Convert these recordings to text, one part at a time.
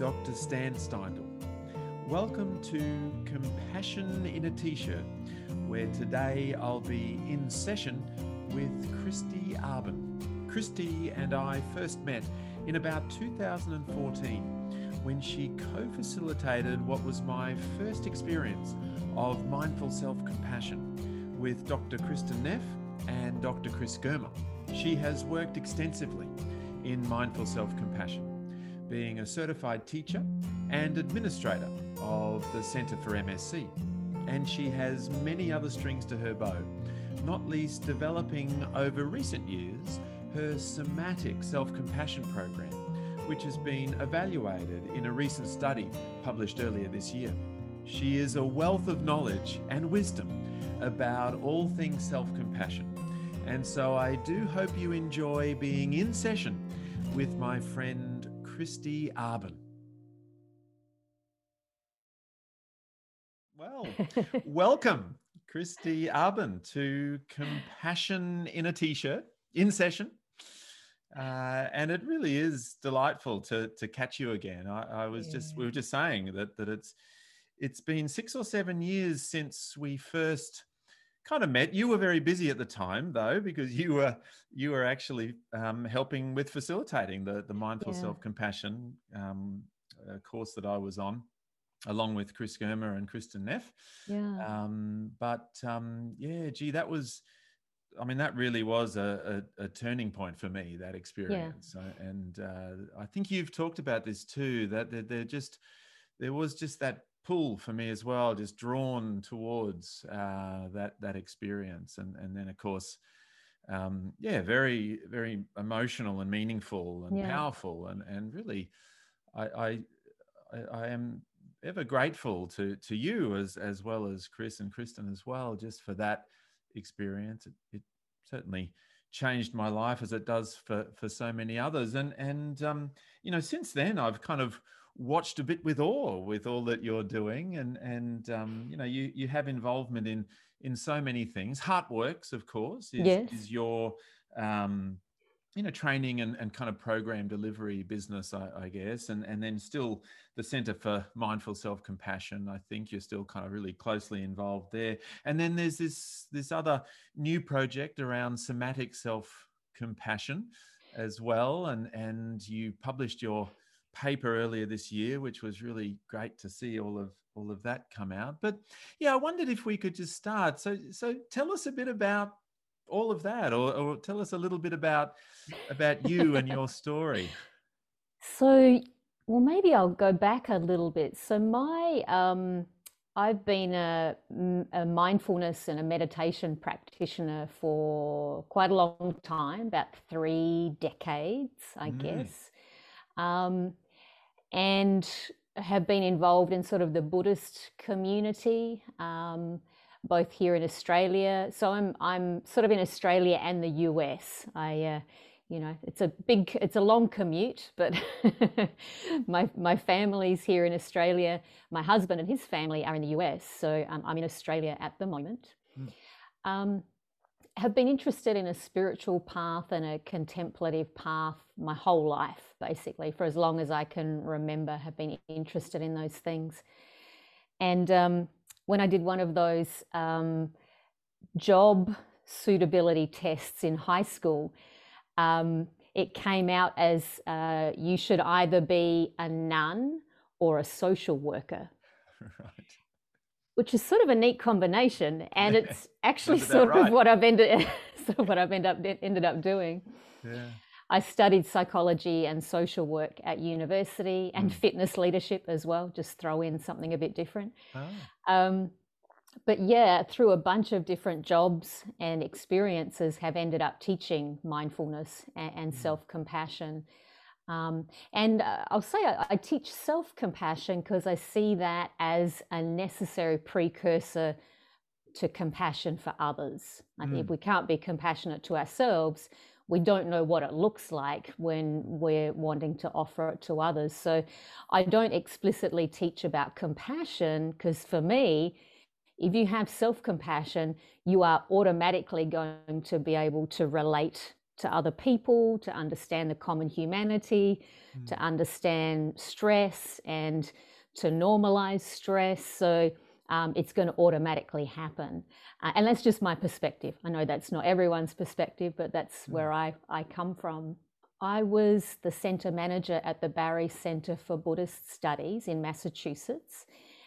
Dr. Stan Steindl. Welcome to Compassion in a T-shirt, where today I'll be in session with Kristy Arbon. Kristy and I first met in about 2014 when she co-facilitated what was my first experience of mindful self-compassion with Dr. Kristin Neff and Dr. Chris Germer. She has worked extensively in mindful self-compassion being a certified teacher and administrator of the Centre for MSC. And she has many other strings to her bow, not least developing over recent years her somatic self compassion program, which has been evaluated in a recent study published earlier this year. She is a wealth of knowledge and wisdom about all things self compassion. And so I do hope you enjoy being in session with my friend Kristy Arbon. Well, welcome, Kristy Arbon, to Compassion in a T-shirt in session. Uh, and it really is delightful to to catch you again. I, I was yeah. just we were just saying that that it's it's been six or seven years since we first kind of met. You were very busy at the time, though, because you were you were actually um, helping with facilitating the the mindful yeah. self compassion um, uh, course that I was on, along with Chris Germer and Kristin Neff. Yeah. Um, but um, yeah, gee, that was. I mean, that really was a, a, a turning point for me. That experience, yeah. and uh, I think you've talked about this too. That they're, they're just there was just that pull for me as well, just drawn towards uh, that that experience, and and then of course, um, yeah, very very emotional and meaningful and yeah. powerful, and and really, I, I I am ever grateful to to you as as well as Chris and Kristin as well, just for that experience. It, it certainly changed my life as it does for for so many others, and and um, you know since then I've kind of watched a bit with awe with all that you're doing and and um, you know you you have involvement in in so many things. Heartworks of course is, yes. is your um, you know training and, and kind of program delivery business I, I, guess. And and then still the center for mindful self-compassion. I think you're still kind of really closely involved there. And then there's this this other new project around somatic self-compassion as well. And and you published your paper earlier this year, which was really great to see all of all of that come out. But yeah, I wondered if we could just start. So so tell us a bit about all of that, or, or tell us a little bit about about you and your story. So well, maybe I'll go back a little bit. So my um, I've been a, a, mindfulness and a meditation practitioner for quite a long time, about three decades, I mm. guess. Um, and have been involved in sort of the Buddhist community, um, both here in Australia. So I'm I'm sort of in Australia and the US. I uh, you know it's a big it's a long commute but my my family's here in australia my husband and his family are in the us so um, i'm in australia at the moment mm. um, have been interested in a spiritual path and a contemplative path my whole life, basically, for as long as I can remember, have been interested in those things. And um, when I did one of those um, job suitability tests in high school, um, it came out as uh, you should either be a nun or a social worker. Right which is sort of a neat combination, and it's actually sort right. of what I've ended sort of what I've ended up ended up doing. Yeah. I studied psychology and social work at university and mm. fitness leadership as well. Just throw in something a bit different. Oh. Um, but yeah, through a bunch of different jobs and experiences, have ended up teaching mindfulness and, and mm. self compassion um, and uh, I'll say I, I teach self compassion because I see that as a necessary precursor to compassion for others. I mm. think if mm. we can't be compassionate to ourselves, we don't know what it looks like when we're wanting to offer it to others. So I don't explicitly teach about compassion because for me, if you have self compassion, you are automatically going to be able to relate to other people, to understand the common humanity, mm. to understand stress and to normalize stress. So um, it's going to automatically happen. Uh, and that's just my perspective. I know that's not everyone's perspective, but that's mm. where I, I come from. I was the center manager at the Barre Center for Buddhist Studies in Massachusetts.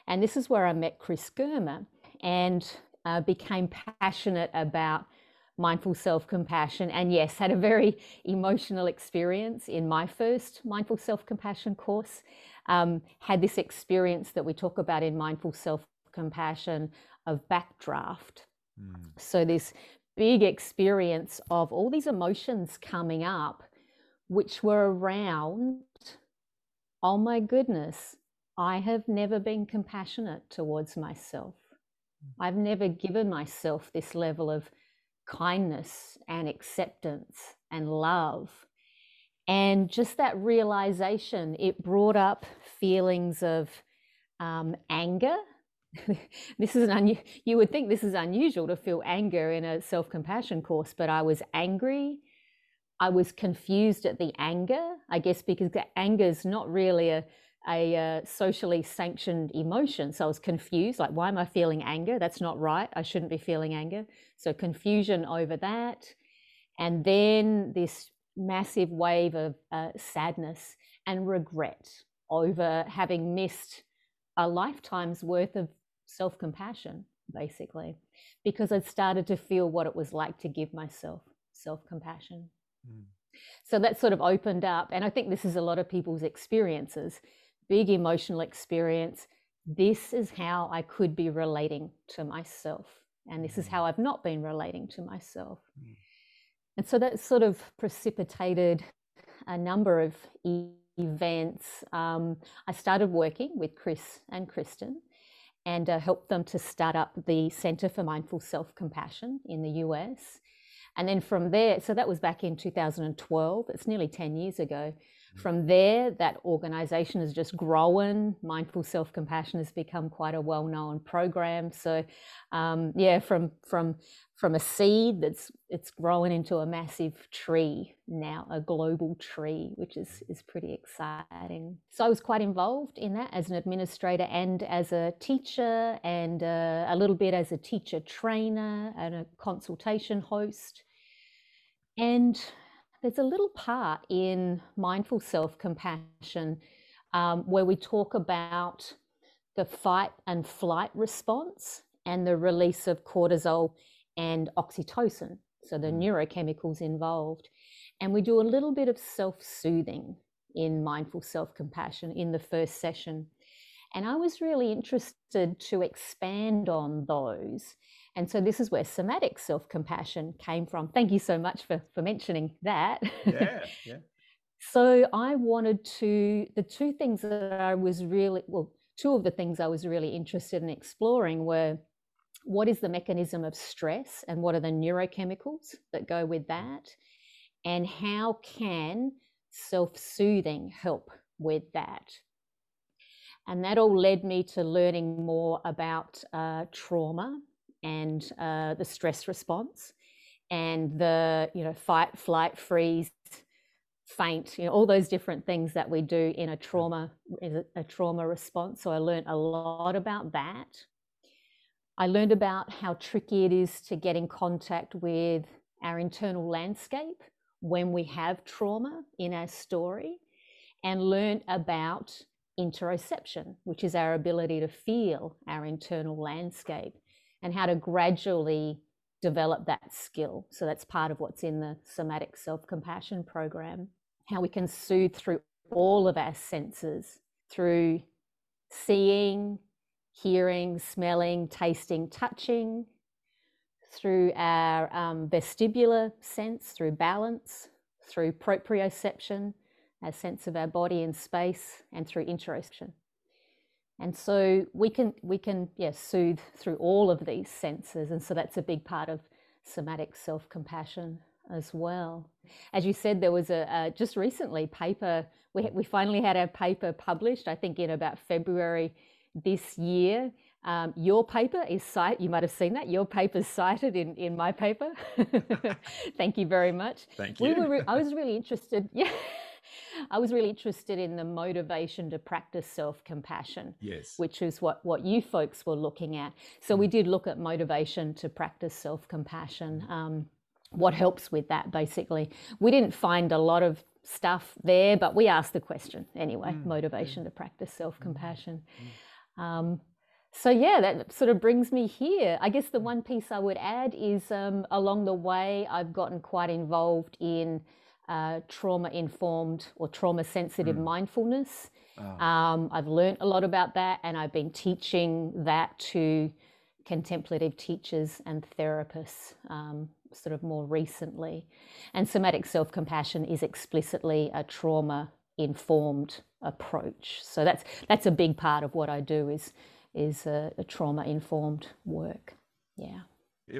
And this is where I met Chris Germer and uh, became passionate about mindful self compassion. And yes, had a very emotional experience in my first mindful self compassion course. Um, had this experience that we talk about in mindful self compassion of backdraft. Mm. So, this big experience of all these emotions coming up, which were around, oh my goodness, I have never been compassionate towards myself. Mm. I've never given myself this level of kindness and acceptance and love. And just that realization, it brought up feelings of um, anger. this is an un- you would think this is unusual to feel anger in a self compassion course, but I was angry. I was confused at the anger, I guess, because anger is not really a, a uh, socially sanctioned emotion. So I was confused, like, why am I feeling anger? That's not right. I shouldn't be feeling anger. So confusion over that. And then this massive wave of uh, sadness and regret over having missed a lifetime's worth of self compassion, basically, because I'd started to feel what it was like to give myself self compassion. Mm. So that sort of opened up. And I think this is a lot of people's experiences big emotional experience. This is how I could be relating to myself. And this is mm. how I've not been relating to myself. Mm. And so that sort of precipitated a number of e- events. Um, I started working with Chris and Kristin and uh, helped them to start up the Center for Mindful Self Compassion in the US. And then from there, so that was back in 2012, it's nearly 10 years ago. From there, that organization has just grown. Mindful self compassion has become quite a well known program. So, um, yeah, from from from a seed that's it's grown into a massive tree now, a global tree, which is is pretty exciting. So I was quite involved in that as an administrator and as a teacher, and uh, a little bit as a teacher trainer and a consultation host. And there's a little part in mindful self compassion um, where we talk about the fight and flight response and the release of cortisol and oxytocin, so the mm. neurochemicals involved. And we do a little bit of self soothing in mindful self compassion in the first session. And I was really interested to expand on those and so this is where somatic self compassion came from. Thank you so much for, for mentioning that. Yeah, yeah. so I wanted to, the two things that I was really, well, two of the things I was really interested in exploring were what is the mechanism of stress and what are the neurochemicals that go with that? And how can self soothing help with that? And that all led me to learning more about uh, trauma and uh, the stress response and the you know fight flight freeze faint you know all those different things that we do in a trauma a trauma response. So i learned a lot about that. I learned about how tricky it is to get in contact with our internal landscape when we have trauma in our story and learned about interoception which is our ability to feel our internal landscape and how to gradually develop that skill. So that's part of what's in the somatic self compassion program. How we can soothe through all of our senses through seeing, hearing, smelling, tasting, touching, through our um, vestibular sense, through balance, through proprioception, our sense of our body in space, and through interoception. And so we can we can yeah soothe through all of these senses, and so that's a big part of somatic self compassion as well. As you said, there was a, a just recently paper. We we finally had our paper published. I think in about February this year. Um, your paper is cited, you might have seen that. Your paper is cited in, in my paper. Thank you very much. Thank you. We were re- I was really interested. Yeah. I was really interested in the motivation to practice self compassion. Yes. Which is what, what you folks were looking at. So mm. we did look at motivation to practice self compassion. Um, what helps with that, basically. We didn't find a lot of stuff there, but we asked the question anyway mm. motivation to practice self compassion. Mm. Um, so, yeah, that sort of brings me here. I guess the mm. one piece I would add is um, along the way, I've gotten quite involved in uh, trauma informed or trauma sensitive mm. mindfulness. Oh. Um, I've learned a lot about that, and I've been teaching that to contemplative teachers and therapists um, sort of more recently. And somatic self compassion is explicitly a trauma informed approach. So that's that's a big part of what I do is is a, a trauma informed work. Yeah.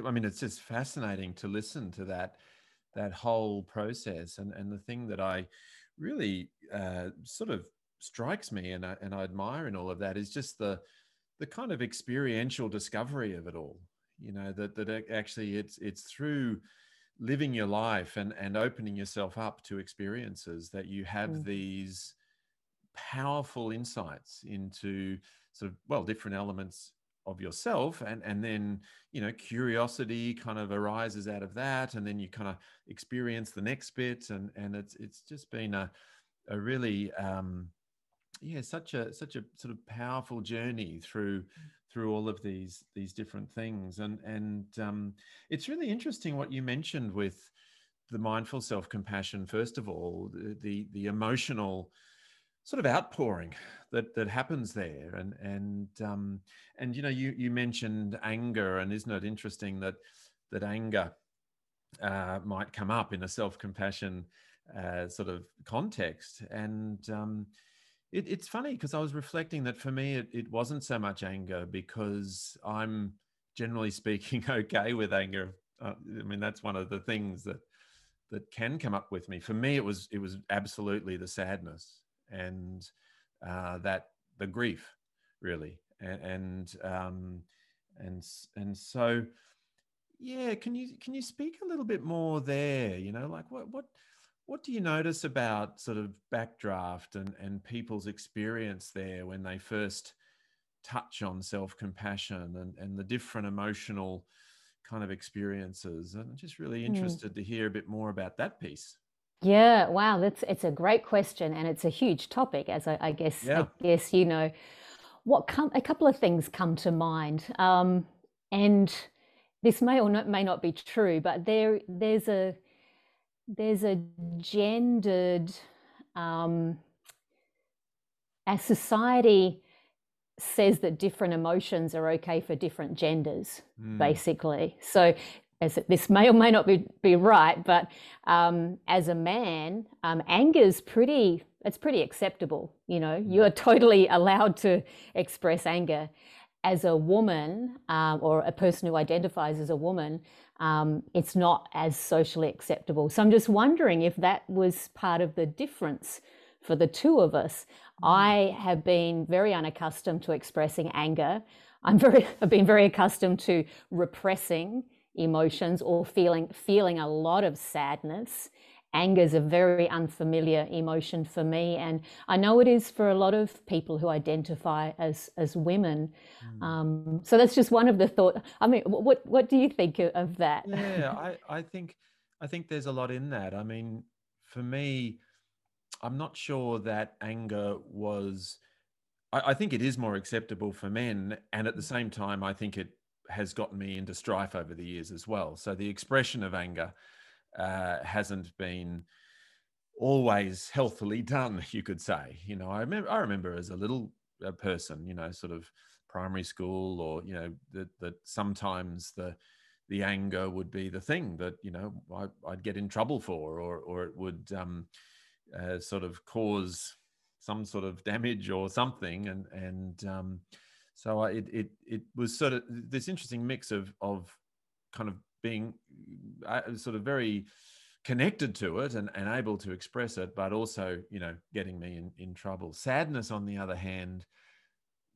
I mean, it's just fascinating to listen to that that whole process. And and the thing that I really uh, sort of strikes me and I, and I admire in all of that is just the the kind of experiential discovery of it all. You know that that actually it's it's through living your life and and opening yourself up to experiences that you have mm. these powerful insights into sort of well different elements of yourself and and then you know curiosity kind of arises out of that and then you kind of experience the next bit and and it's it's just been a a really um yeah such a such a sort of powerful journey through through all of these these different things. And and um it's really interesting what you mentioned with the mindful self compassion first of all the, the the emotional sort of outpouring that that happens there. And and um and you know you you mentioned anger and isn't it interesting that that anger uh, might come up in a self-compassion uh, sort of context? And um it, it's funny because i was reflecting that for me it, it wasn't so much anger because i'm generally speaking okay with anger. Uh, i mean that's one of the things that that can come up with me. For me it was it was absolutely the sadness and uh, that the grief really and and um, and and so yeah can you can you speak a little bit more there you know like what what what do you notice about sort of backdraft and and people's experience there when they first touch on self-compassion and and the different emotional kind of experiences and I'm just really hmm. interested mm. to hear a bit more about that piece yeah, wow, that's it's a great question, and it's a huge topic, as I, I guess yeah. I guess you know. What come, a couple of things come to mind, um, and this may or not, may not be true, but there there's a there's a gendered um, as society says that different emotions are okay for different genders, mm. basically. So as this may or may not be, be right, but um, as a man, um, anger is pretty, it's pretty acceptable. You know, you are totally allowed to express anger. As a woman um, or a person who identifies as a woman, um, it's not as socially acceptable. So I'm just wondering if that was part of the difference for the two of us. Mm. I have been very unaccustomed to expressing anger. I'm very, I've been very accustomed to repressing emotions or feeling feeling a lot of sadness. Anger is a very unfamiliar emotion for me and i know it is for a lot of people who identify as as women. Mm. um, so that's just one of the thought i mean what what do you think of that? Yeah i i think i think there's a lot in that. I mean for me i'm not sure that anger was I, I think it is more acceptable for men and at the same time i think it has gotten me into strife over the years as well. So the expression of anger uh, hasn't been always healthily done, you could say. You know, I remember, I remember as a little uh, person, you know, sort of primary school, or you know, that that sometimes the the anger would be the thing that you know I, would get in trouble for, or or it would um, uh, sort of cause some sort of damage or something, and and um, so it it it was sort of this interesting mix of of kind of being uh, sort of very connected to it and, and able to express it, but also, you know, getting me in, in trouble. Sadness, on the other hand,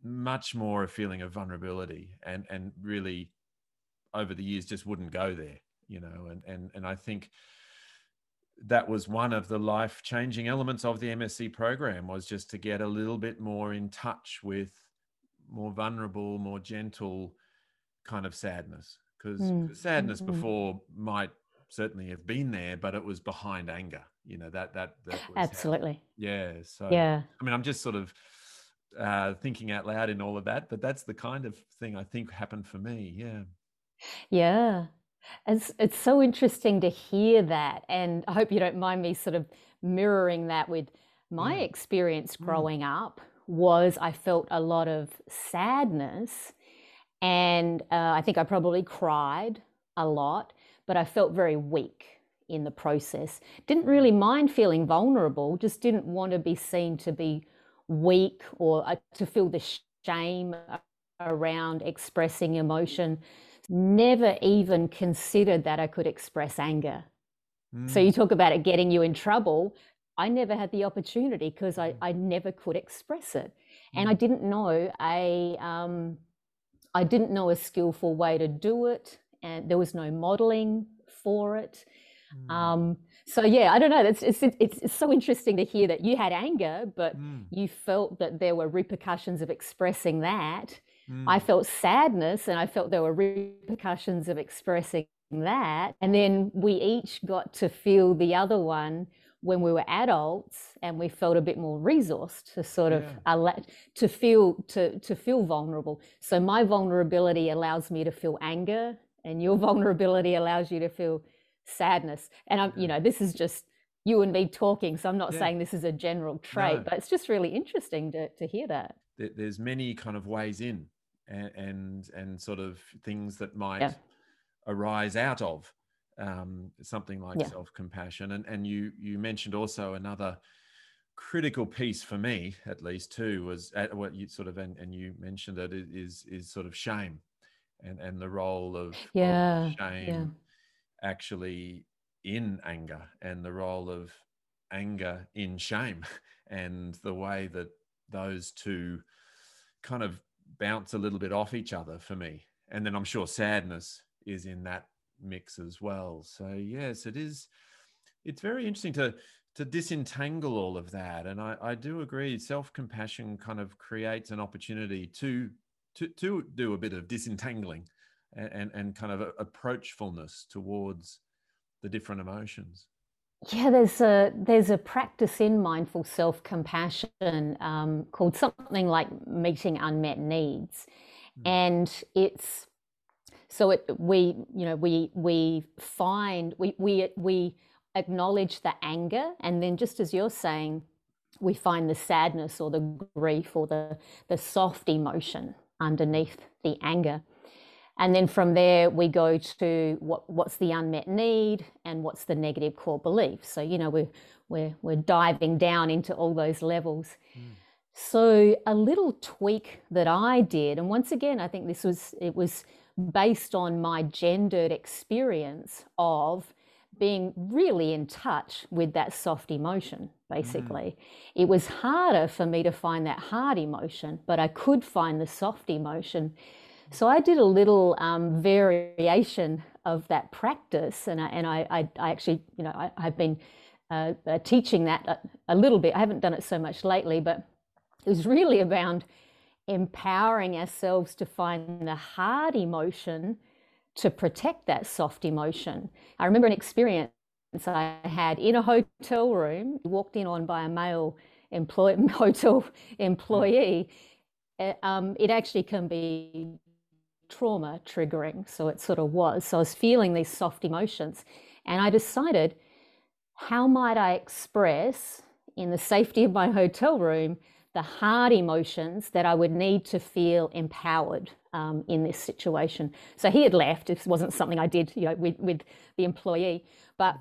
much more a feeling of vulnerability and and really over the years just wouldn't go there you know and and and i think that was one of the life changing elements of the msc program was just to get a little bit more in touch with more vulnerable more gentle kind of sadness because mm. sadness mm-hmm. before might certainly have been there but it was behind anger you know that that, that absolutely how, yeah so yeah i mean i'm just sort of uh, thinking out loud in all of that. But that's the kind of thing I think happened for me. Yeah. Yeah. It's it's so interesting to hear that, and I hope you don't mind me sort of mirroring that with my mm. experience mm. growing mm. up. Was I felt a lot of sadness, and uh, I think I probably cried a lot, but I felt very weak in the process. Didn't really mind feeling vulnerable, just didn't want to be seen to be weak or uh, to feel the shame around expressing emotion. Never even considered that I could express anger. Mm. So you talk about it getting you in trouble. I never had the opportunity because I, mm. I never could express it. And mm. I didn't know a um, I didn't know a skillful way to do it, and there was no modeling for it. Mm. Um, so yeah, I don't know. It's, it's it's it's so interesting to hear that you had anger, but mm. you felt that there were repercussions of expressing that. Mm. I felt sadness, and I felt there were repercussions of expressing that. And then we each got to feel the other one when we were adults, and we felt a bit more resourced to sort of yeah. to feel to to feel vulnerable. So my vulnerability allows me to feel anger, and your vulnerability allows you to feel sadness. And I'm, you know, this is just you and me talking, so I'm not yeah. saying this is a general trait, no. but it's just really interesting to to hear that. There's many kind of ways in, and and, and sort of things that might yeah. arise out of um, something like yeah. self compassion. And and you you mentioned also another critical piece for me, at least too, was at what you sort of and, and you mentioned it is is sort of shame, and and the role of, yeah, of shame actually in anger and the role of anger in shame and the way that those two kind of bounce a little bit off each other for me. And then I'm sure sadness is in that mix as well. So yes, it is. It's very interesting to to disentangle all of that. And I, I do agree. Self compassion kind of creates an opportunity to to to do a bit of disentangling and and, and kind of approachfulness towards the different emotions yeah there's a there's a practice in mindful self-compassion um, called something like meeting unmet needs mm. and it's so it we you know we we find we we we acknowledge the anger and then just as you're saying we find the sadness or the grief or the the soft emotion underneath the anger and then from there, we go to what, what's the unmet need and what's the negative core belief. So, you know, we're, we're, we're diving down into all those levels. Mm. So, a little tweak that I did, and once again, I think this was, it was based on my gendered experience of being really in touch with that soft emotion, basically. Mm. It was harder for me to find that hard emotion, but I could find the soft emotion so I did a little um, variation of that practice, and I, and I, I, I actually, you know, I, have been uh, uh, teaching that a, a, little bit. I haven't done it so much lately, but it was really around empowering ourselves to find the hard emotion to protect that soft emotion. I remember an experience I had in a hotel room, walked in on by a male employee, hotel employee. Uh, um, it actually can be trauma triggering. So it sort of was. So I was feeling these soft emotions. And I decided, how might I express in the safety of my hotel room the hard emotions that I would need to feel empowered um, in this situation? So he had left. This wasn't something I did you know, with, with the employee. But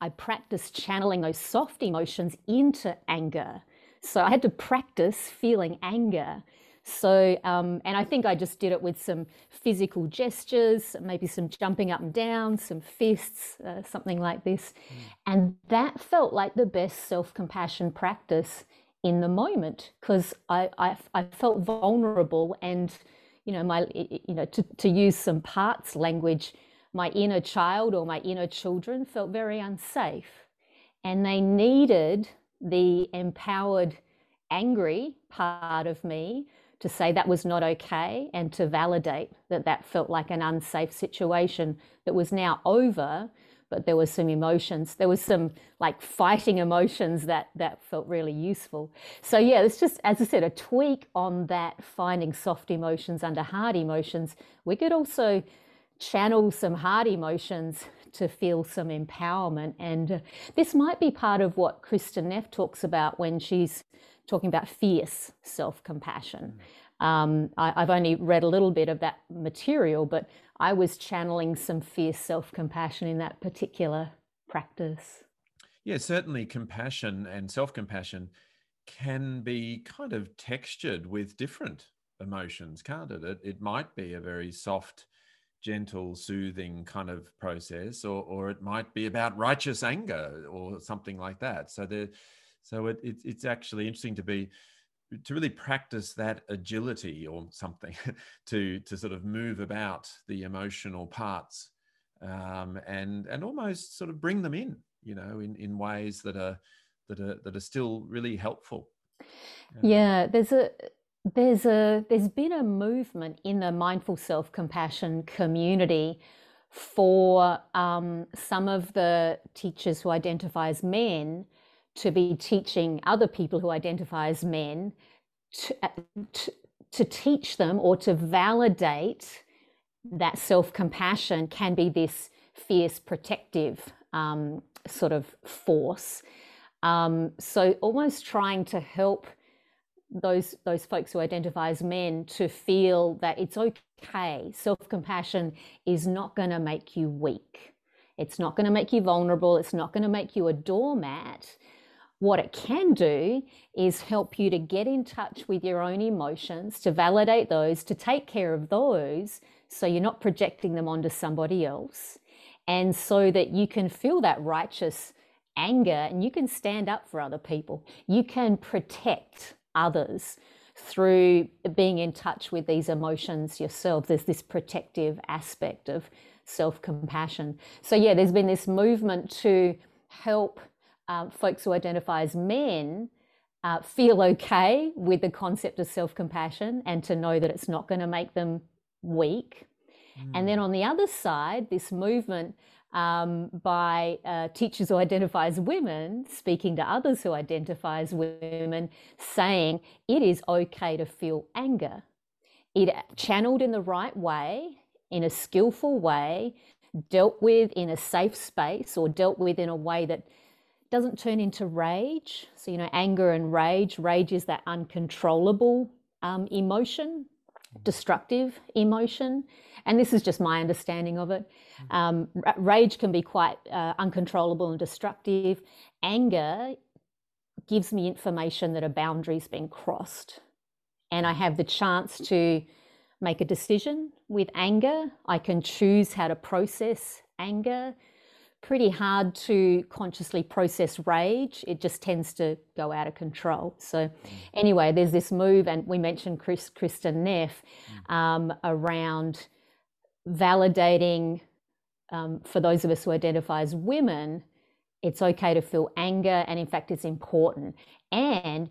I practiced channeling those soft emotions into anger. So I had to practice feeling anger so, um, and I think I just did it with some physical gestures, maybe some jumping up and down, some fists, uh, something like this. Mm. And that felt like the best self compassion practice in the moment because I, I, I felt vulnerable and you know my you know to, to use some parts language my inner child or my inner children felt very unsafe. And they needed the empowered angry part of me to say that was not okay and to validate that that felt like an unsafe situation that was now over but there were some emotions. There was some like fighting emotions that that felt really useful. So yeah it's just as i said a tweak on that finding soft emotions under hard emotions. We could also channel some hard emotions to feel some empowerment. And uh, this might be part of what kristin neff talks about when she's talking about fierce self-compassion. Mm. Um, I, i've only read a little bit of that material but I was channeling some fierce self compassion in that particular practice. Yeah, certainly compassion and self compassion can be kind of textured with different emotions, can't it? it? It might be a very soft, gentle, soothing kind of process, or, or it might be about righteous anger or something like that. So there, so it, it, it's actually interesting to be to really practice that agility or something to to sort of move about the emotional parts um, and and almost sort of bring them in you know in in ways that are that are that are still really helpful. Yeah there's a there's a there's been a movement in the mindful self-compassion community for um, some of the teachers who identify as men to be teaching other people who identify as men to, uh, to, to teach them or to validate that self compassion can be this fierce protective um, sort of force. Um, so almost trying to help those those folks who identify as men to feel that it's okay. Self compassion is not going to make you weak. It's not going to make you vulnerable. It's not going to make you a doormat. What it can do is help you to get in touch with your own emotions, to validate those, to take care of those so you're not projecting them onto somebody else. And so that you can feel that righteous anger and you can stand up for other people. You can protect others through being in touch with these emotions yourself. There's this protective aspect of self compassion. So, yeah, there's been this movement to help uh, folks who identify as men uh, feel okay with the concept of self compassion and to know that it's not going to make them weak. Mm. And then mm. on the other side, this movement um, by uh, teachers who identify as women, speaking to others who identify as women, saying it is okay to feel anger. It channeled in the right way, in a skillful way, dealt with in a safe space, or dealt with in a way that doesn't turn into rage. So, you know, anger and rage, rage is that uncontrollable um, emotion, destructive emotion. And this is just my understanding of it. Um, rage can be quite uh, uncontrollable and destructive. Anger gives me information that a boundary's been crossed. And I have the chance to make a decision with anger. I can choose how to process anger pretty hard to consciously process rage. It just tends to go out of control. So, mm. anyway, there's this move, and we mentioned Chris, Kristin Neff mm. um, around validating um, for those of us who identify as women. It's okay to feel anger, and in fact, it's important. And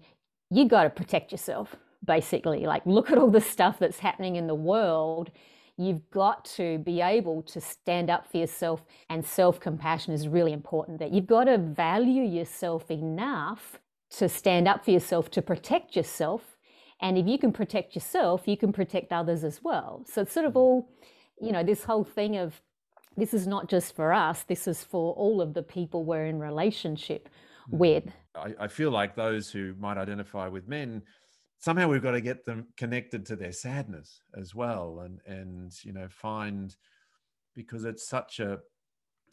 you got to protect yourself, basically. Like, look at all the stuff that's happening in the world You've got to be able to stand up for yourself, and self compassion is really important. That you've got to value yourself enough to stand up for yourself, to protect yourself. And if you can protect yourself, you can protect others as well. So it's sort of all, you know, this whole thing of this is not just for us, this is for all of the people we're in relationship hmm. with. I, I feel like those who might identify with men somehow we've got to get them connected to their sadness as well and and you know find because it's such a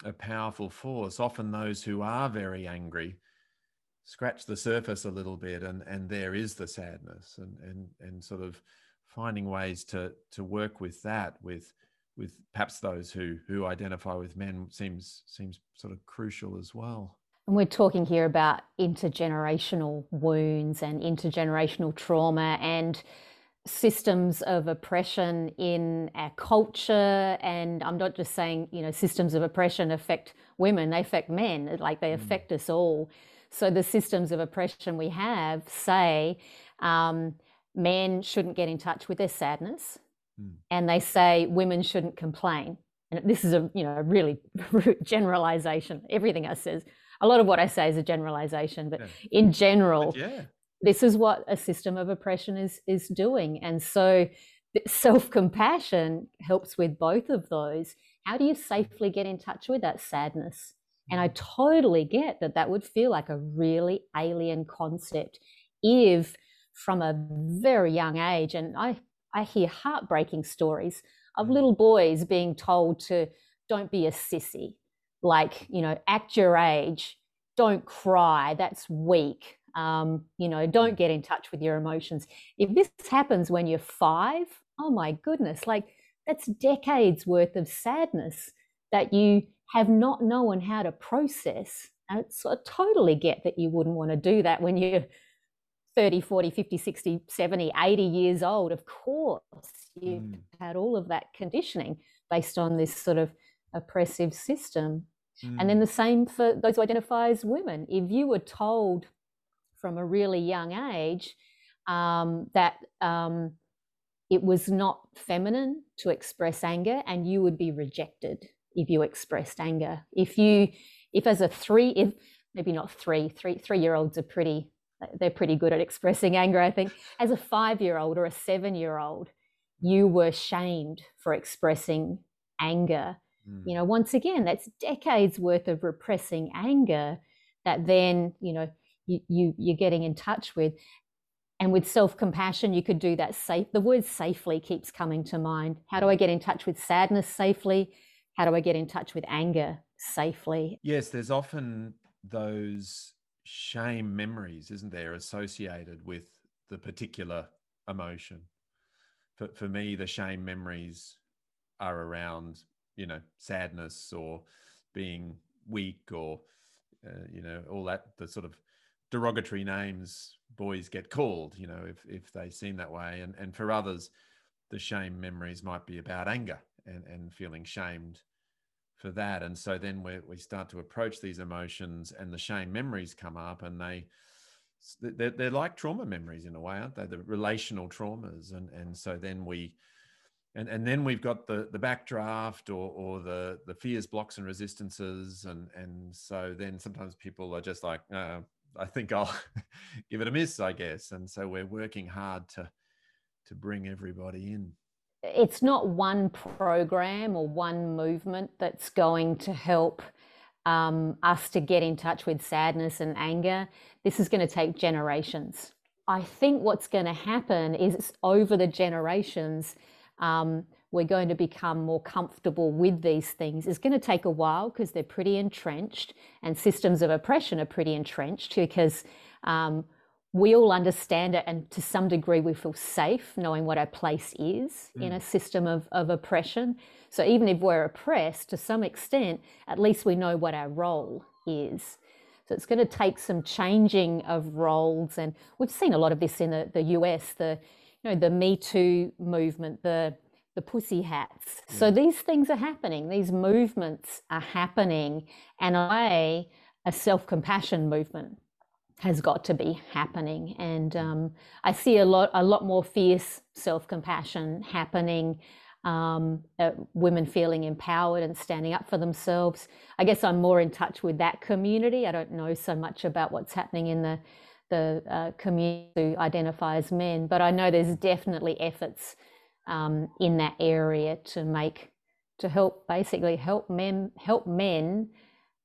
a powerful force often those who are very angry scratch the surface a little bit and and there is the sadness and and and sort of finding ways to to work with that with with perhaps those who who identify with men seems seems sort of crucial as well And we're talking here about intergenerational wounds and intergenerational trauma and systems of oppression in our culture. And I'm not just saying, you know, systems of oppression affect women, they affect men, like they mm. affect us all. So the systems of oppression we have say um, men shouldn't get in touch with their sadness, mm. and they say women shouldn't complain. And this is a you know a really generalization. Everything I says, a lot of what I say is a generalization, but yeah. in general, but yeah. this is what a system of oppression is is doing. And so self compassion helps with both of those. How do you safely get in touch with that sadness? And I totally get that that would feel like a really alien concept if from a very young age, and I, I hear heartbreaking stories of mm. little boys being told to don't be a sissy, like, you know, act your age, don't cry, that's weak. Um, you know, don't get in touch with your emotions. If this happens when you're five, oh my goodness, like that's decades worth of sadness that you have not known how to process. And so I totally get that you wouldn't want to do that when you're 30, 40, 50, 60, 70, 80 years old. Of course, you've mm. had all of that conditioning based on this sort of oppressive system. Mm. And then mm. the same for those who identify as women. If you were told from a really young age um, that um, it was not feminine to express anger and you would be rejected if you expressed anger. If you, if as a three, if maybe not three, three, three year olds are pretty, they're pretty good at expressing anger, I think. As a five year old or a seven year old, you were shamed for expressing anger. Mm. You know, once again, that's decades worth of repressing anger that then, you know, you, you you're getting in touch with. And with self compassion, you could do that safe. The word safely keeps coming to mind. How do I get in touch with sadness safely? how do I get in touch with anger safely? Yes, there's often those shame memories, isn't there, associated with the particular emotion. For, for me, the shame memories are around, you know, sadness or being weak or, uh, you know, all that, the sort of derogatory names boys get called, you know, if, if they seem that way. And, and for others, the shame memories might be about anger and, and feeling shamed for that. And so then we, we start to approach these emotions and the shame memories come up and they, they're, they're like trauma memories in a way, aren't they? The relational traumas. And, and so then we, and, and then we've got the, the backdraft or, or the, the fears, blocks and resistances. And, and so then sometimes people are just like, uh, I think I'll give it a miss, I guess. And so we're working hard to, to bring everybody in it's not one program or one movement that's going to help um, us to get in touch with sadness and anger. This is going to take generations. I think what's going to happen is over the generations, um, we're going to become more comfortable with these things. It's going to take a while because they're pretty entrenched, and systems of oppression are pretty entrenched because um, we all understand it and to some degree we feel safe knowing what our place is mm. in a system of, of oppression so even if we're oppressed to some extent at least we know what our role is so it's going to take some changing of roles and we've seen a lot of this in the, the us the you know the me too movement the the pussy hats mm. so these things are happening these movements are happening and i a self-compassion movement has got to be happening. And um, I see a lot, a lot more fierce self-compassion happening. Um, uh, women feeling empowered and standing up for themselves. I guess I'm more in touch with that community. I don't know so much about what's happening in the the uh, community who identify as men, but I know there's definitely efforts um, in that area to make to help basically help men help men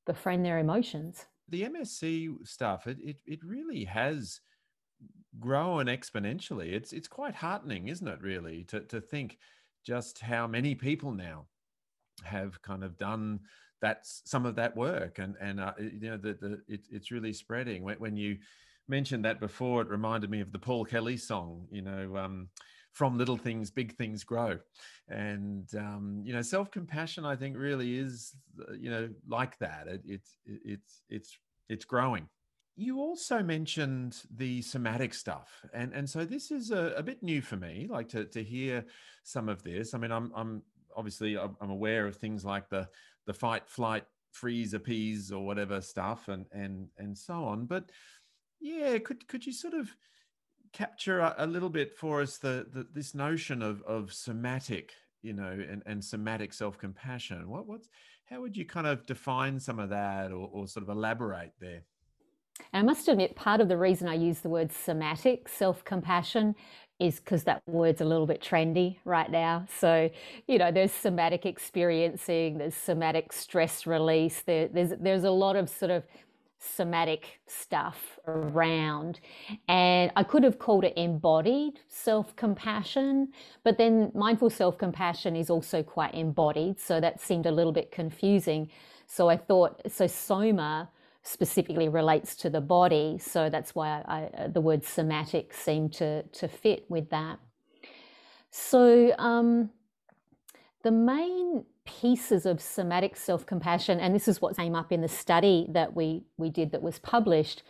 befriend their emotions the MSC stuff, it, it, it really has grown exponentially. It's it's quite heartening, isn't it? Really, to to think just how many people now have kind of done that some of that work, and and uh, you know the, the it, it's really spreading. When, when you mentioned that before, it reminded me of the Paul Kelly song. You know. Um, from little things, big things grow. And, um, you know, self compassion, I think, really is, uh, you know, like that. It, it's, it's, it's it's growing. You also mentioned the somatic stuff, and and so this is a, a bit new for me. Like to to hear some of this. I mean, I'm I'm obviously I'm aware of things like the the fight, flight, freeze, appease, or whatever stuff, and and and so on. But yeah, could could you sort of capture a, a little bit for us the, the this notion of of somatic, you know, and and somatic self compassion? What what's how would you kind of define some of that, or, or sort of elaborate there? I must admit, part of the reason I use the word somatic self compassion is because that word's a little bit trendy right now. So, you know, there's somatic experiencing, there's somatic stress release, there, there's there's a lot of sort of somatic stuff around. And I could have called it embodied self compassion, but then mindful self compassion is also quite embodied. So that seemed a little bit confusing. So I thought, so soma specifically relates to the body. So that's why I, uh, the word somatic seemed to, to fit with that. So um, the main pieces of somatic self-compassion, and this is what came up in the study that we, we did that was published,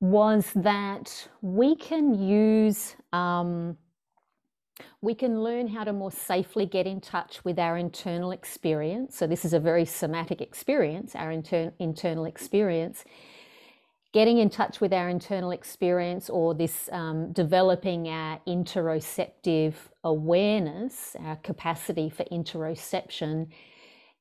was that we can use um, we can learn how to more safely get in touch with our internal experience. So, this is a very somatic experience, our inter- internal experience. Getting in touch with our internal experience or this um, developing our interoceptive awareness, our capacity for interoception,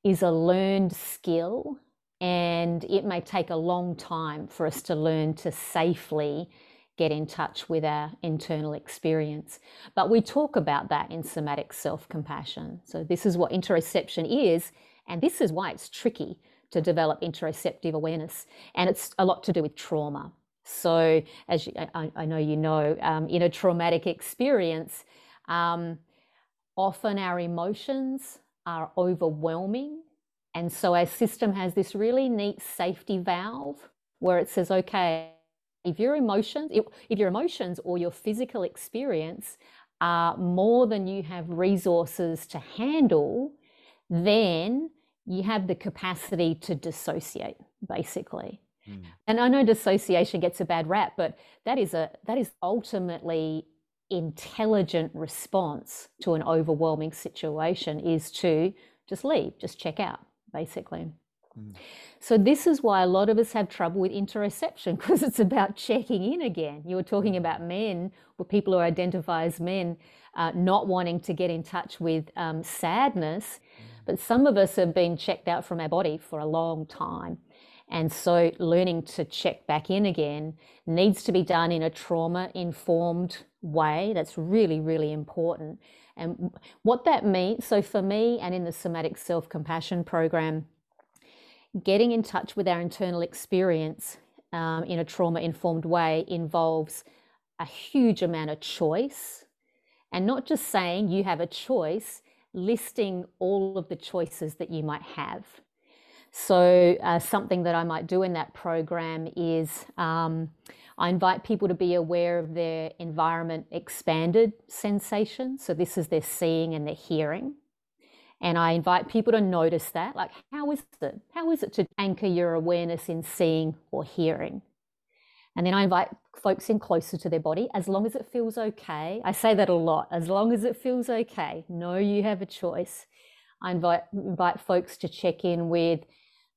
is a learned skill. And it may take a long time for us to learn to safely get in touch with our internal experience. But we talk about that in somatic self compassion. So, this is what interoception is, and this is why it's tricky to develop interoceptive awareness. And it's a lot to do with trauma. So, as you, I, I, know you know, um, in a traumatic experience, um, often our emotions are overwhelming. And so, our system has this really neat safety valve where it says, okay, if your emotions if, if your emotions or your physical experience are more than you have resources to handle then you have the capacity to dissociate basically mm. and i know dissociation gets a bad rap but that is a that is ultimately intelligent response to an overwhelming situation is to just leave just check out basically mm. So, this is why a lot of us have trouble with interoception because it's about checking in again. You were talking mm. about men, or people who identify as men, uh, not wanting to get in touch with um, sadness. Mm. But some of us have been checked out from our body for a long time. And so, learning to check back in again needs to be done in a trauma informed way. That's really, really important. And what that means, so for me and in the somatic self compassion program, getting in touch with our internal experience um, in a trauma informed way involves a huge amount of choice and not just saying you have a choice, listing all of the choices that you might have. So, uh, something that I might do in that program is um, I invite people to be aware of their environment expanded sensation. So, this is their seeing and their hearing. And I invite people to notice that. Like, how is it? How is it to anchor your awareness in seeing or hearing? And then I invite folks in closer to their body as long as it feels okay. I say that a lot as long as it feels okay. Know you have a choice. I invite, invite folks to check in with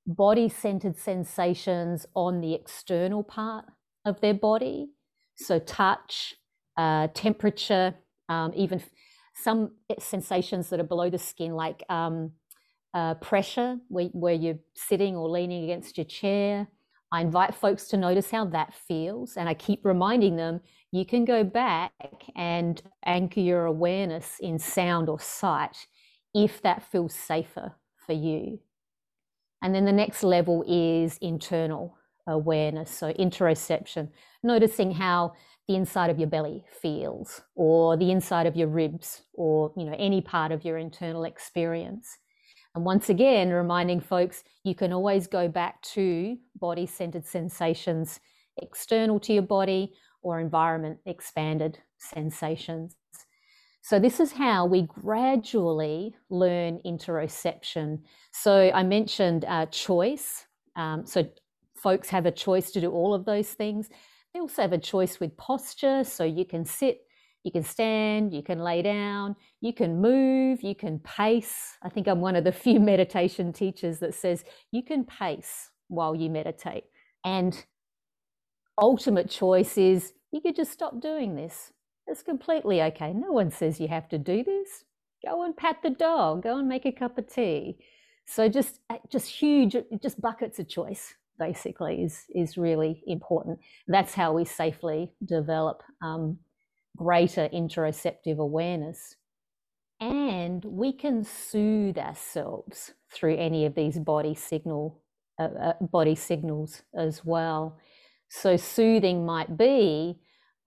body centered sensations on the external part of their body. So, touch, uh, temperature, um, even some sensations that are below the skin, like um, uh, pressure, where, where you're sitting or leaning against your chair. I invite folks to notice how that feels. And I keep reminding them you can go back and anchor your awareness in sound or sight if that feels safer for you. And then the next level is internal awareness, so interoception, noticing how the inside of your belly feels or the inside of your ribs or you know any part of your internal experience and once again reminding folks you can always go back to body centered sensations external to your body or environment expanded sensations. So this is how we gradually learn interoception. So i mentioned uh, choice. Um, so folks have a choice to do all of those things. They also have a choice with posture, so you can sit, you can stand, you can lay down, you can move, you can pace. I think I'm one of the few meditation teachers that says you can pace while you meditate. And ultimate choice is you could just stop doing this. It's completely okay. No one says you have to do this. Go and pat the dog, go and make a cup of tea. So just uh, just huge, just buckets of choice basically is is really important. That's how we safely develop um, greater interoceptive awareness, and we can soothe ourselves through any of these body signal uh, uh, body signals as well. So soothing might be,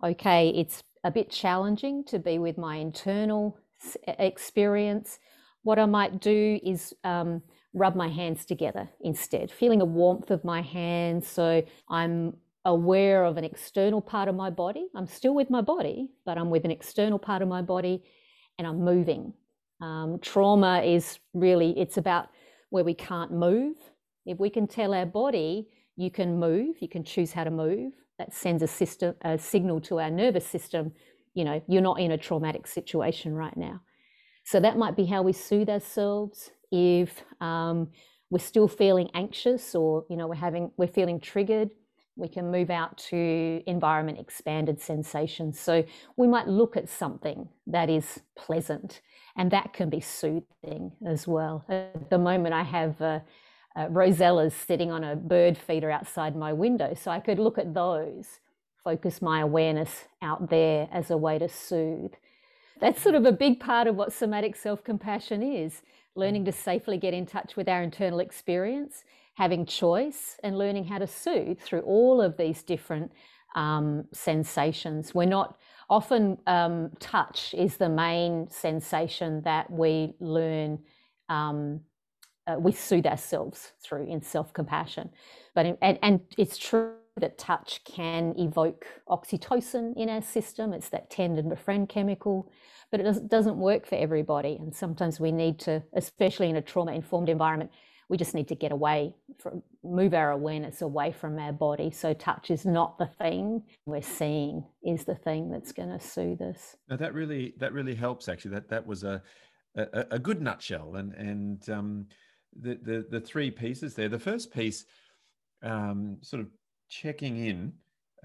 okay, it's a bit challenging to be with my internal experience. What I might do is um, rub my hands together instead, feeling a warmth of my hands. So I'm aware of an external part of my body. I'm still with my body, but I'm with an external part of my body and I'm moving. Um, trauma is really, it's about where we can't move. If we can tell our body, you can move, you can choose how to move, that sends a, system, a signal to our nervous system, you know, you're not in a traumatic situation right now. So that might be how we soothe ourselves if um, we're still feeling anxious or you know we're having we're feeling triggered we can move out to environment expanded sensations. So we might look at something that is pleasant and that can be soothing as well. At the moment i have uh, uh, rosellas sitting on a bird feeder outside my window so i could look at those focus my awareness out there as a way to soothe. That's sort of a big part of what somatic self-compassion is learning to safely get in touch with our internal experience, having choice, and learning how to soothe through all of these different um, sensations. We're not often um, touch is the main sensation that we learn. Um, uh, we soothe ourselves through in self-compassion, but and, and it's true that touch can evoke oxytocin in our system. It's that tend and befriend chemical but it doesn't work for everybody. And sometimes we need to, especially in a trauma informed environment, we just need to get away from move our awareness away from our body so touch is not the thing we're seeing is the thing that's going to soothe us now that really that really helps actually that that was a a, a good nutshell and and um, the, the the three pieces there the first piece um, sort of checking in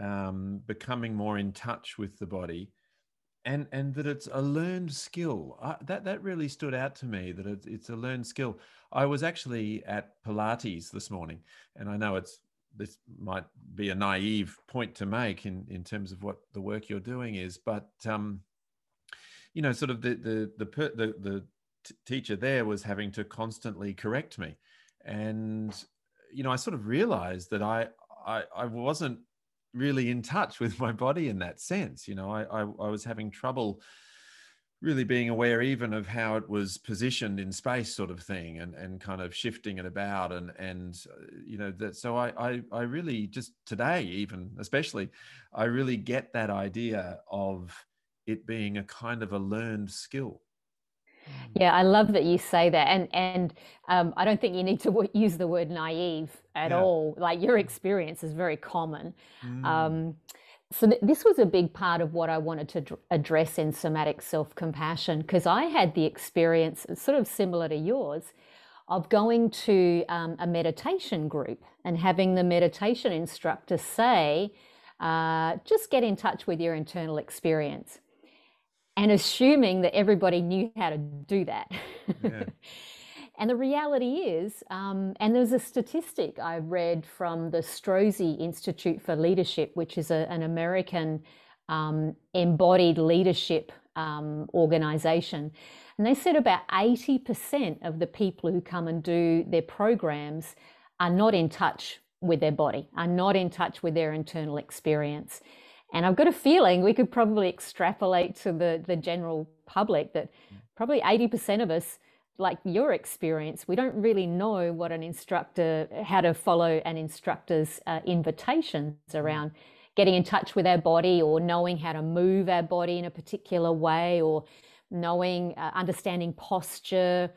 um, becoming more in touch with the body and and that it's a learned skill. That that really stood out to me. That it's, it's a learned skill. I was actually at Pilates this morning, and I know it's this might be a naive point to make in in terms of what the work you're doing is, but um, you know, sort of the the the the, the t- teacher there was having to constantly correct me, and you know, I sort of realized that I I, I wasn't really in touch with my body in that sense. You know, I, I, I was having trouble really being aware even of how it was positioned in space sort of thing and, and kind of shifting it about and and uh, you know that so I, I i really just today even especially i really get that idea of it being a kind of a learned skill yeah, I love that you say that, and and um, I don't think you need to use the word naive at yeah. all. Like your experience is very common. Mm. Um, so th- this was a big part of what I wanted to d- address in somatic self compassion because I had the experience, sort of similar to yours, of going to um, a meditation group and having the meditation instructor say, uh, just get in touch with your internal experience and assuming that everybody knew how to do that. Yeah. and the reality is, um, and there's a statistic I read from the Strozzi Institute for Leadership, which is a, an American um, embodied leadership um, organization. And they said about 80% of the people who come and do their programs are not in touch with their body, are not in touch with their internal experience. And I've got a feeling we could probably extrapolate to the, the general public that probably 80% of us, like your experience, we don't really know what an instructor, how to follow an instructor's uh, invitations around getting in touch with our body or knowing how to move our body in a particular way or knowing, uh, understanding posture.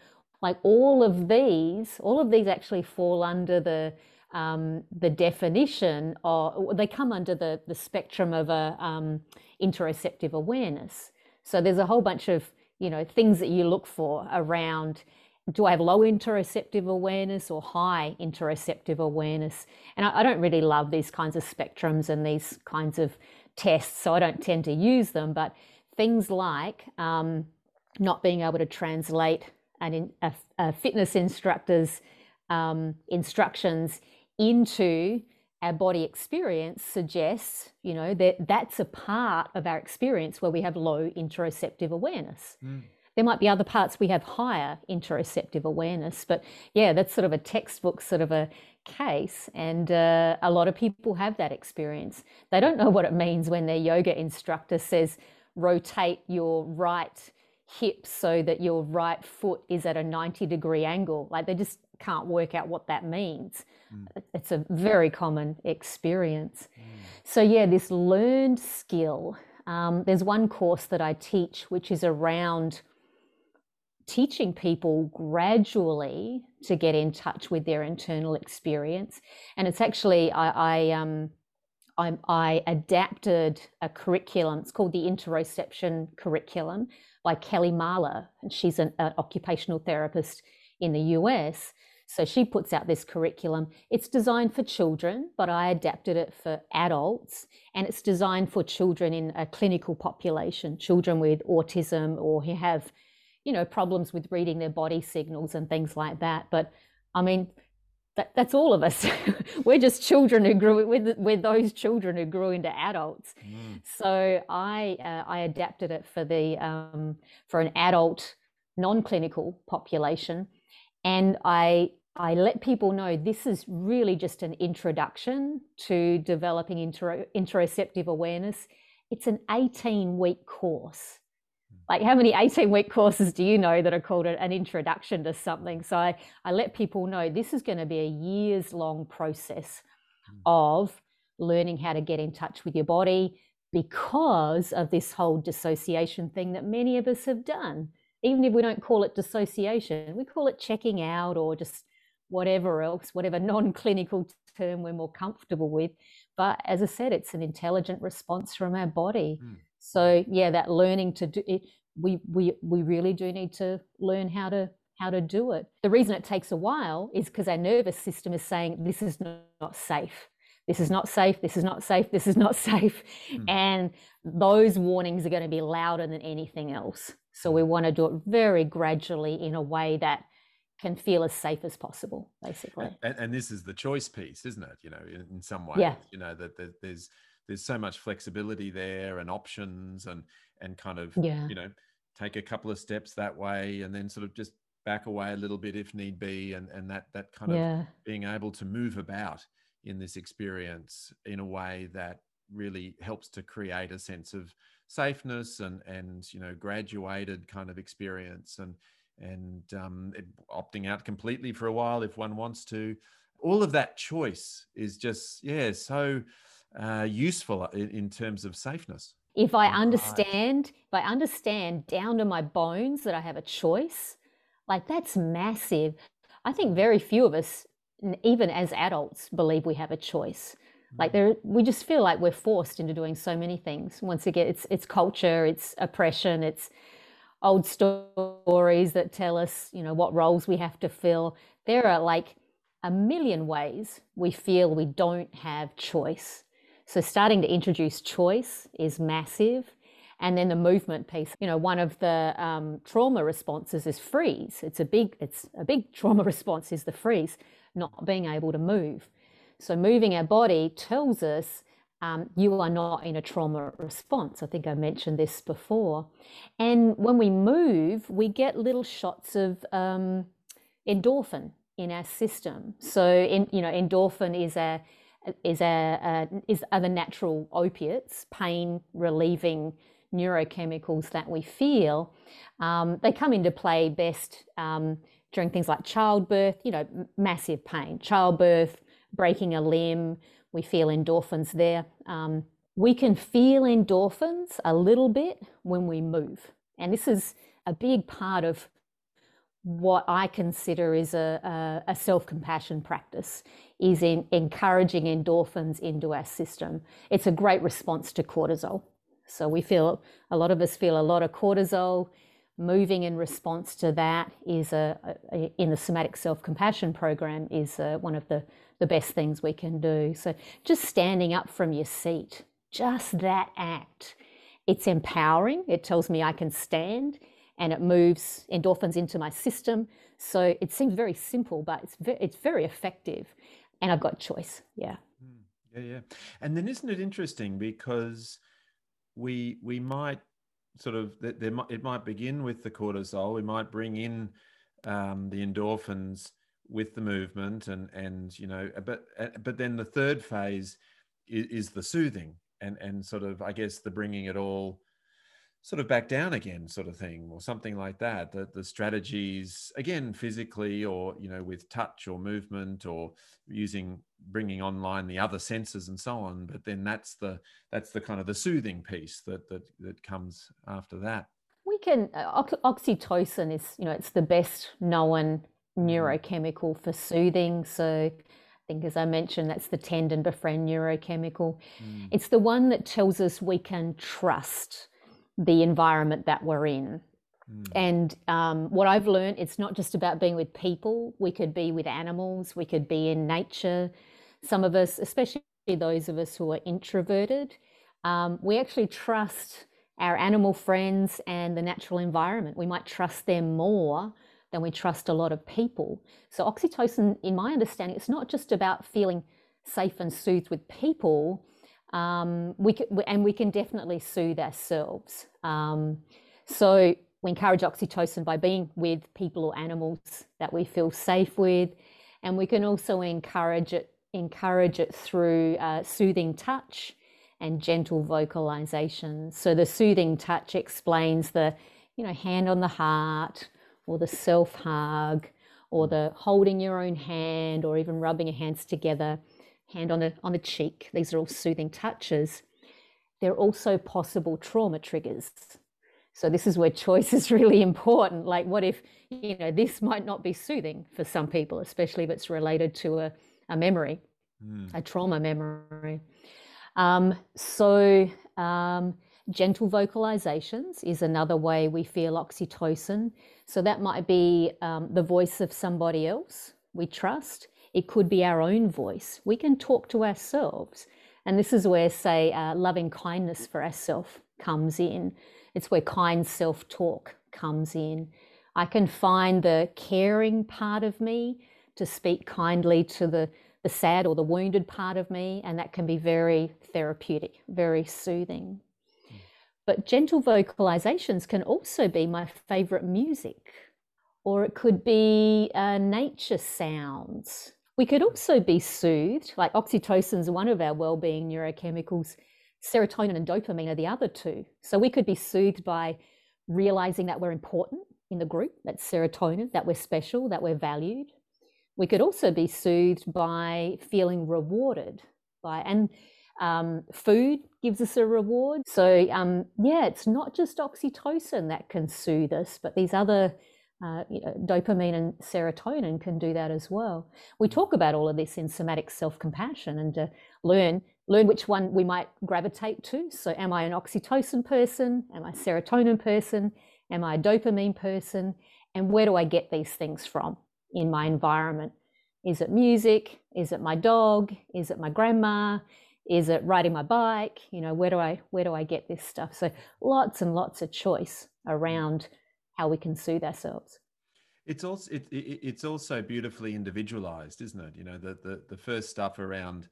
Like all of these, all of these actually fall under the um, the definition or they come under the, the spectrum of a um, interoceptive awareness. So there's a whole bunch of you know things that you look for around do I have low interoceptive awareness or high interoceptive awareness? And I, I, don't really love these kinds of spectrums and these kinds of tests, so I don't tend to use them. But things like um, not being able to translate an, a, a fitness instructor's um, instructions into our body experience suggests, you know, that that's a part of our experience where we have low interoceptive awareness. Mm. There might be other parts we have higher interoceptive awareness, but yeah, that's sort of a textbook sort of a case. And uh, a lot of people have that experience. They don't know what it means when their yoga instructor says, rotate your right hip so that your right foot is at a 90 degree angle. Like they just can't work out what that means. Mm. It's a very common experience. Mm. So, yeah, this learned skill. Um, there's one course that I teach which is around teaching people gradually to get in touch with their internal experience. And it's actually, I, I, um, I, I adapted a curriculum. It's called the Interoception Curriculum by Kelly Mahler. And she's an, an occupational therapist in the US. So she puts out this curriculum. It's designed for children, but I adapted it for adults. And it's designed for children in a clinical population, children with autism or who have you know, problems with reading their body signals and things like that. But I mean, that, that's all of us. we're just children who grew with we're those children who grew into adults. Mm. So I uh, I adapted it for the um, for an adult non-clinical population, and I I let people know this is really just an introduction to developing inter- interoceptive awareness. It's an 18 week course like how many 18 week courses do you know that are called an introduction to something so i, I let people know this is going to be a years long process mm. of learning how to get in touch with your body because of this whole dissociation thing that many of us have done even if we don't call it dissociation we call it checking out or just whatever else whatever non-clinical term we're more comfortable with but as i said it's an intelligent response from our body mm. so yeah that learning to do it we we we really do need to learn how to how to do it. The reason it takes a while is because our nervous system is saying this is not safe. This is not safe. This is not safe. This is not safe. Mm. And those warnings are going to be louder than anything else. So we want to do it very gradually in a way that can feel as safe as possible, basically. And, and this is the choice piece, isn't it? You know, in, in some ways, yeah. you know, that, that there's there's so much flexibility there and options and and kind of yeah. you know take a couple of steps that way and then sort of just back away a little bit if need be and and that that kind yeah. of being able to move about in this experience in a way that really helps to create a sense of safeness and and you know graduated kind of experience and and um, it, opting out completely for a while if one wants to all of that choice is just yeah so uh, useful in, in terms of safeness if I understand, if I understand down to my bones that I have a choice, like that's massive. I think very few of us, even as adults, believe we have a choice. Like mm. there, we just feel like we're forced into doing so many things. Once again, it's it's culture, it's oppression, it's old stories that tell us, you know, what roles we have to fill. There are like a million ways we feel we don't have choice. So starting to introduce choice is massive. And then the movement piece, you know, one of the um, trauma responses is freeze. It's a big, it's a big trauma response is the freeze, not being able to move. So moving our body tells us um, you are not in a trauma response. I think I mentioned this before. And when we move, we get little shots of um, endorphin in our system. So, in, you know, endorphin is a is, a, a, is the natural opiates, pain relieving neurochemicals that we feel. Um, they come into play best um, during things like childbirth, you know, massive pain, childbirth, breaking a limb. We feel endorphins there. Um, we can feel endorphins a little bit when we move. And this is a big part of what I consider is a, a, a self compassion practice, is in encouraging endorphins into our system. It's a great response to cortisol. So we feel a lot of us feel a lot of cortisol. Moving in response to that is a, a in the somatic self compassion program is a, one of the the best things we can do. So just standing up from your seat, just that act, it's empowering. It tells me I can stand and it moves endorphins into my system. So it seems very simple, but it's it's very effective. And I've got choice. Yeah. Hmm. Yeah, yeah. And then isn't it interesting because we we might sort of there might it might begin with the cortisol. We might bring in um, the endorphins with the movement and and you know but uh, but then the third phase is, is the soothing and and sort of I guess the bringing it all sort of back down again sort of thing or something like that the, the strategies again physically or you know with touch or movement or using bringing online the other senses and so on but then that's the that's the kind of the soothing piece that that, that comes after that we can uh, oxytocin is you know it's the best known mm-hmm. neurochemical for soothing so I think, as I mentioned, that's the tend and befriend neurochemical. Mm. It's the one that tells us we can trust the environment that we're in. Mm. And um, what I've learned, it's not just about being with people. We could be with animals. We could be in nature. Some of us, especially those of us who are introverted, um, we actually trust our animal friends and the natural environment. We might trust them more than we trust a lot of people. So oxytocin, in my understanding, it's not just about feeling safe and soothed with people um, we can, and we can definitely soothe ourselves. Um, so we encourage oxytocin by being with people or animals that we feel safe with, and we can also encourage it encourage it through uh, soothing touch and gentle vocalization. So the soothing touch explains the you know hand on the heart or the self hug or the holding your own hand or even rubbing your hands together hand on the, on the cheek. These are all soothing touches. They're also possible trauma triggers. So this is where choice is really important. Like what if, you know, this might not be soothing for some people, especially if it's related to a, a memory, mm. a trauma memory. Um, so um, gentle vocalizations is another way we feel oxytocin. So that might be um, the voice of somebody else we trust. It could be our own voice. We can talk to ourselves. And this is where, say, uh, loving kindness for ourselves comes in. It's where kind self talk comes in. I can find the caring part of me to speak kindly to the, the sad or the wounded part of me, and that can be very therapeutic, very soothing. But gentle vocalizations can also be my favorite music, or it could be uh, nature sounds. We could also be soothed, like oxytocin is one of our well-being neurochemicals. Serotonin and dopamine are the other two. So we could be soothed by realizing that we're important in the group, that serotonin, that we're special, that we're valued. We could also be soothed by feeling rewarded by, and um, food gives us a reward. So um, yeah, it's not just oxytocin that can soothe us, but these other uh, you know, dopamine and serotonin can do that as well. We mm. talk about all of this in somatic self-compassion and to learn learn which one we might gravitate to. So, am I an oxytocin person? Am I a serotonin person? Am I a dopamine person? And where do I get these things from in my environment? Is it music? Is it my dog? Is it my grandma? Is it riding my bike? You know, where do I where do I get this stuff? So, lots and lots of choice mm. around how we can soothe ourselves. It's also it, it, it's also beautifully individualized isn't it? You know the the, the first stuff around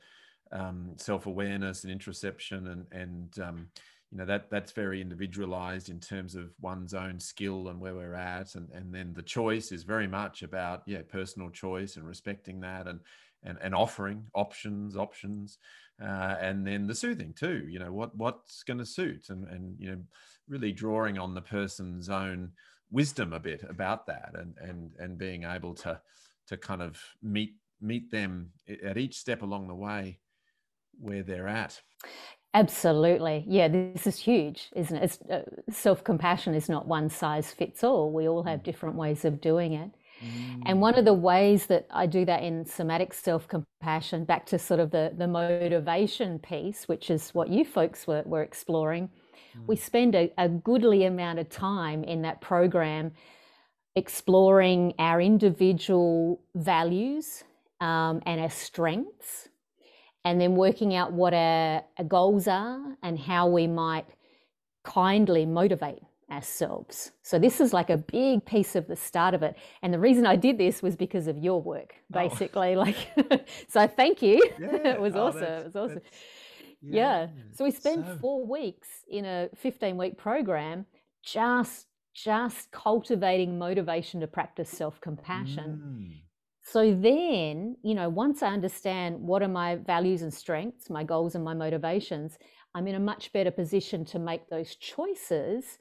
um, self-awareness and introspection and and um, you know that that's very individualized in terms of one's own skill and where we're at. And and then the choice is very much about yeah personal choice and respecting that and and, and offering options options uh, and then the soothing too you know what what's going to suit and and you know really drawing on the person's own wisdom a bit about that and and and being able to to kind of meet meet them at each step along the way where they're at Absolutely. Yeah, this is huge, isn't it? Uh, Self compassion is not one size fits all. We all have mm. different ways of doing it. Mm. And one of the ways that I do that in somatic self compassion, back to sort of the, the motivation piece, which is what you folks were, were exploring, mm. we spend a, a goodly amount of time in that program exploring our individual values um, and our strengths and then working out what our, our goals are and how we might kindly motivate ourselves. So this is like a big piece of the start of it. And the reason I did this was because of your work, oh. basically. Oh. Like so thank you. Yeah. it was oh, awesome. It was awesome. Yeah. yeah. So we spent so... four weeks in a 15 week program just just cultivating motivation to practice self-compassion. Mm. So then, you know, once I understand what are my values and strengths, my goals and my motivations, I'm in a much better position to make those choices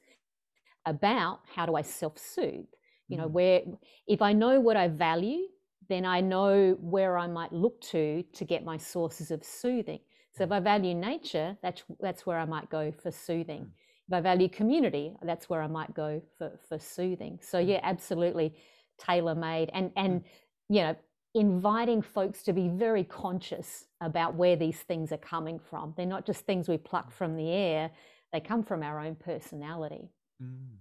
about how do I self soothe. You know, mm. where if I know what I value, then I know where I might look to to get my sources of soothing. So if I value nature, that's that's where I might go for soothing. Mm. If I value community, that's where I might go for for soothing. So mm. yeah, absolutely tailor made and and you know, inviting folks to be very conscious about where these things are coming from. They're not just things we pluck from the air, they come from our own personality. Mm.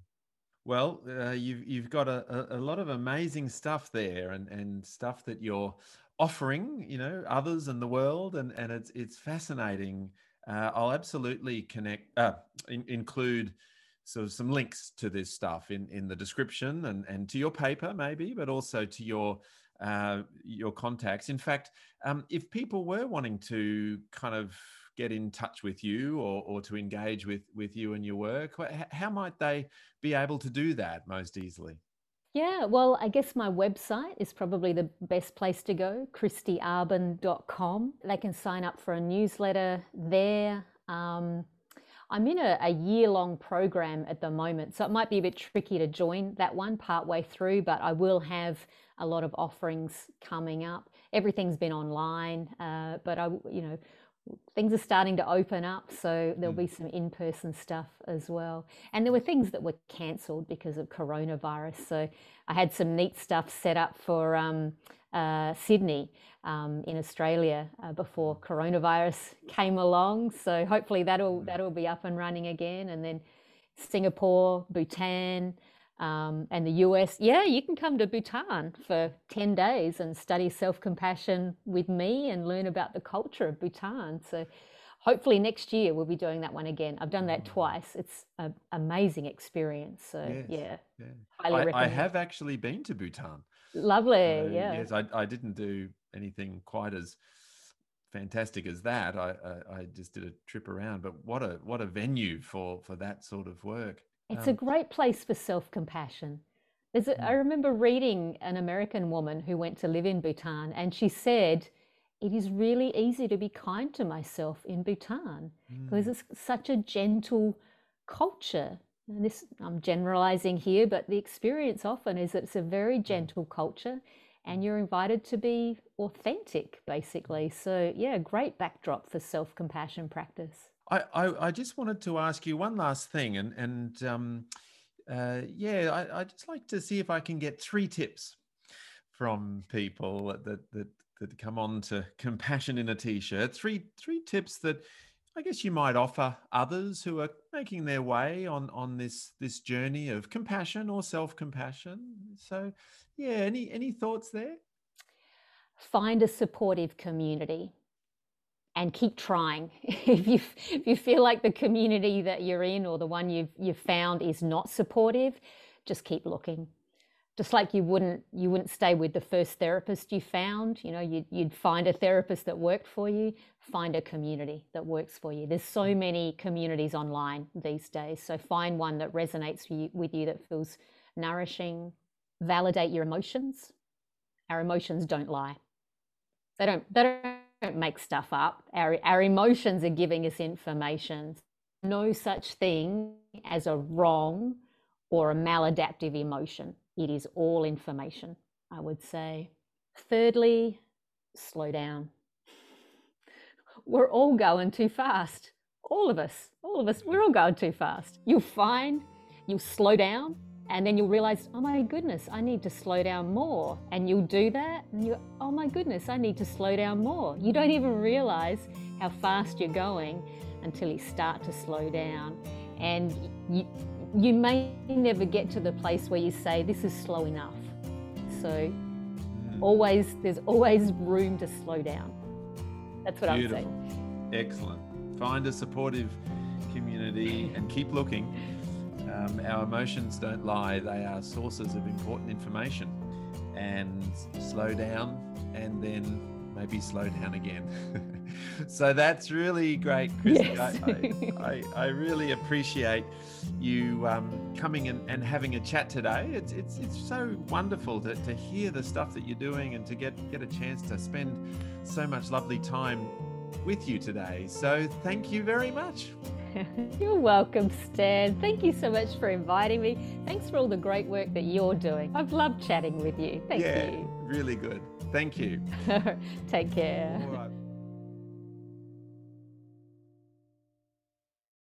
Well, uh, you've you've got a, a, lot of amazing stuff there, and, and stuff that you're offering, you know, others and the world, and, and it's it's fascinating. Uh, I'll absolutely connect, uh, in, include sort of some links to this stuff in in the description and and to your paper maybe, but also to your uh, your contacts. In fact, um, if people were wanting to kind of get in touch with you or, or to engage with, with you and your work, how might they be able to do that most easily? Yeah, well, I guess my website is probably the best place to go, kristyarbon.com. They can sign up for a newsletter there. Um, I'm in a, a year long program at the moment, so it might be a bit tricky to join that one part way through, but I will have a lot of offerings coming up. Everything's been online, uh, but I, you know, things are starting to open up, so there'll mm. be some in-person stuff as well. And there were things that were cancelled because of coronavirus. So I had some neat stuff set up for um, uh, Sydney um, in Australia uh, before coronavirus came along. So hopefully that'll mm. that'll be up and running again. And then Singapore, Bhutan um, and the US, yeah, you can come to Bhutan for 10 days and study self compassion with me and learn about the culture of Bhutan. So hopefully next year we'll be doing that one again. I've done that mm. twice. It's an amazing experience. So yes, yeah, yeah. Highly I, I, have actually been to Bhutan. Lovely. Yeah. Yes, I, I didn't do anything quite as fantastic as that. I, I, I just did a trip around, but what a what a venue for for that sort of work. It's um, a great place for self compassion. I mm. remember reading an American woman who went to live in Bhutan, and she said, It is really easy to be kind to myself in Bhutan mm. because it's such a gentle culture. And this, I'm generalizing here, but the experience often is that it's a very mm. gentle culture and mm. you're invited to be authentic, basically. So, yeah, great backdrop for self compassion practice. I, I, I, just wanted to ask you one last thing, and and um, uh, yeah, I, I just like to see if I can get three tips from people that that that, come on to compassion in a t-shirt. Three three tips that I guess you might offer others who are making their way on on this this journey of compassion or self compassion. So, yeah, any any thoughts there? Find a supportive community and keep trying. if you if you feel like the community that you're in or the one you've you've found is not supportive, just keep looking. Just like you wouldn't you wouldn't stay with the first therapist you found, you know, you'd, you'd find a therapist that worked for you. Find a community that works for you. There's so many communities online these days, so find one that resonates with you that feels nourishing. Validate your emotions. Our emotions don't lie. They don't. They don't don't make stuff up. Our, our emotions are giving us information. No such thing as a wrong or a maladaptive emotion. It is all information, I would say. Thirdly, slow down. We're all going too fast all of us, all of us, we're all going too fast. You'll find, you'll slow down, and then you'll realize, oh my goodness, I need to slow down more. And you'll do that, and you, oh my goodness, I need to slow down more. You don't even realize how fast you're going until you start to slow down. And you, you may never get to the place where you say, this is slow enough. So, Mm. always, there's always room to slow down. That's what Beautiful. I'm saying. Excellent. Find a supportive community and keep looking. Um, our emotions don't lie, they are sources of important information. And slow down and then maybe slow down again. so that's really great, Kristy. Yes. I, I, I, I really appreciate you um, coming and, and having a chat today. It's, it's, it's so wonderful to, to hear the stuff that you're doing and to get, get a chance to spend so much lovely time with you today. So thank you very much. You're welcome, Stan. Thank you so much for inviting me. Thanks for all the great work that you're doing. I've loved chatting with you. Thank yeah, you. really good. Thank you. Take care. All right.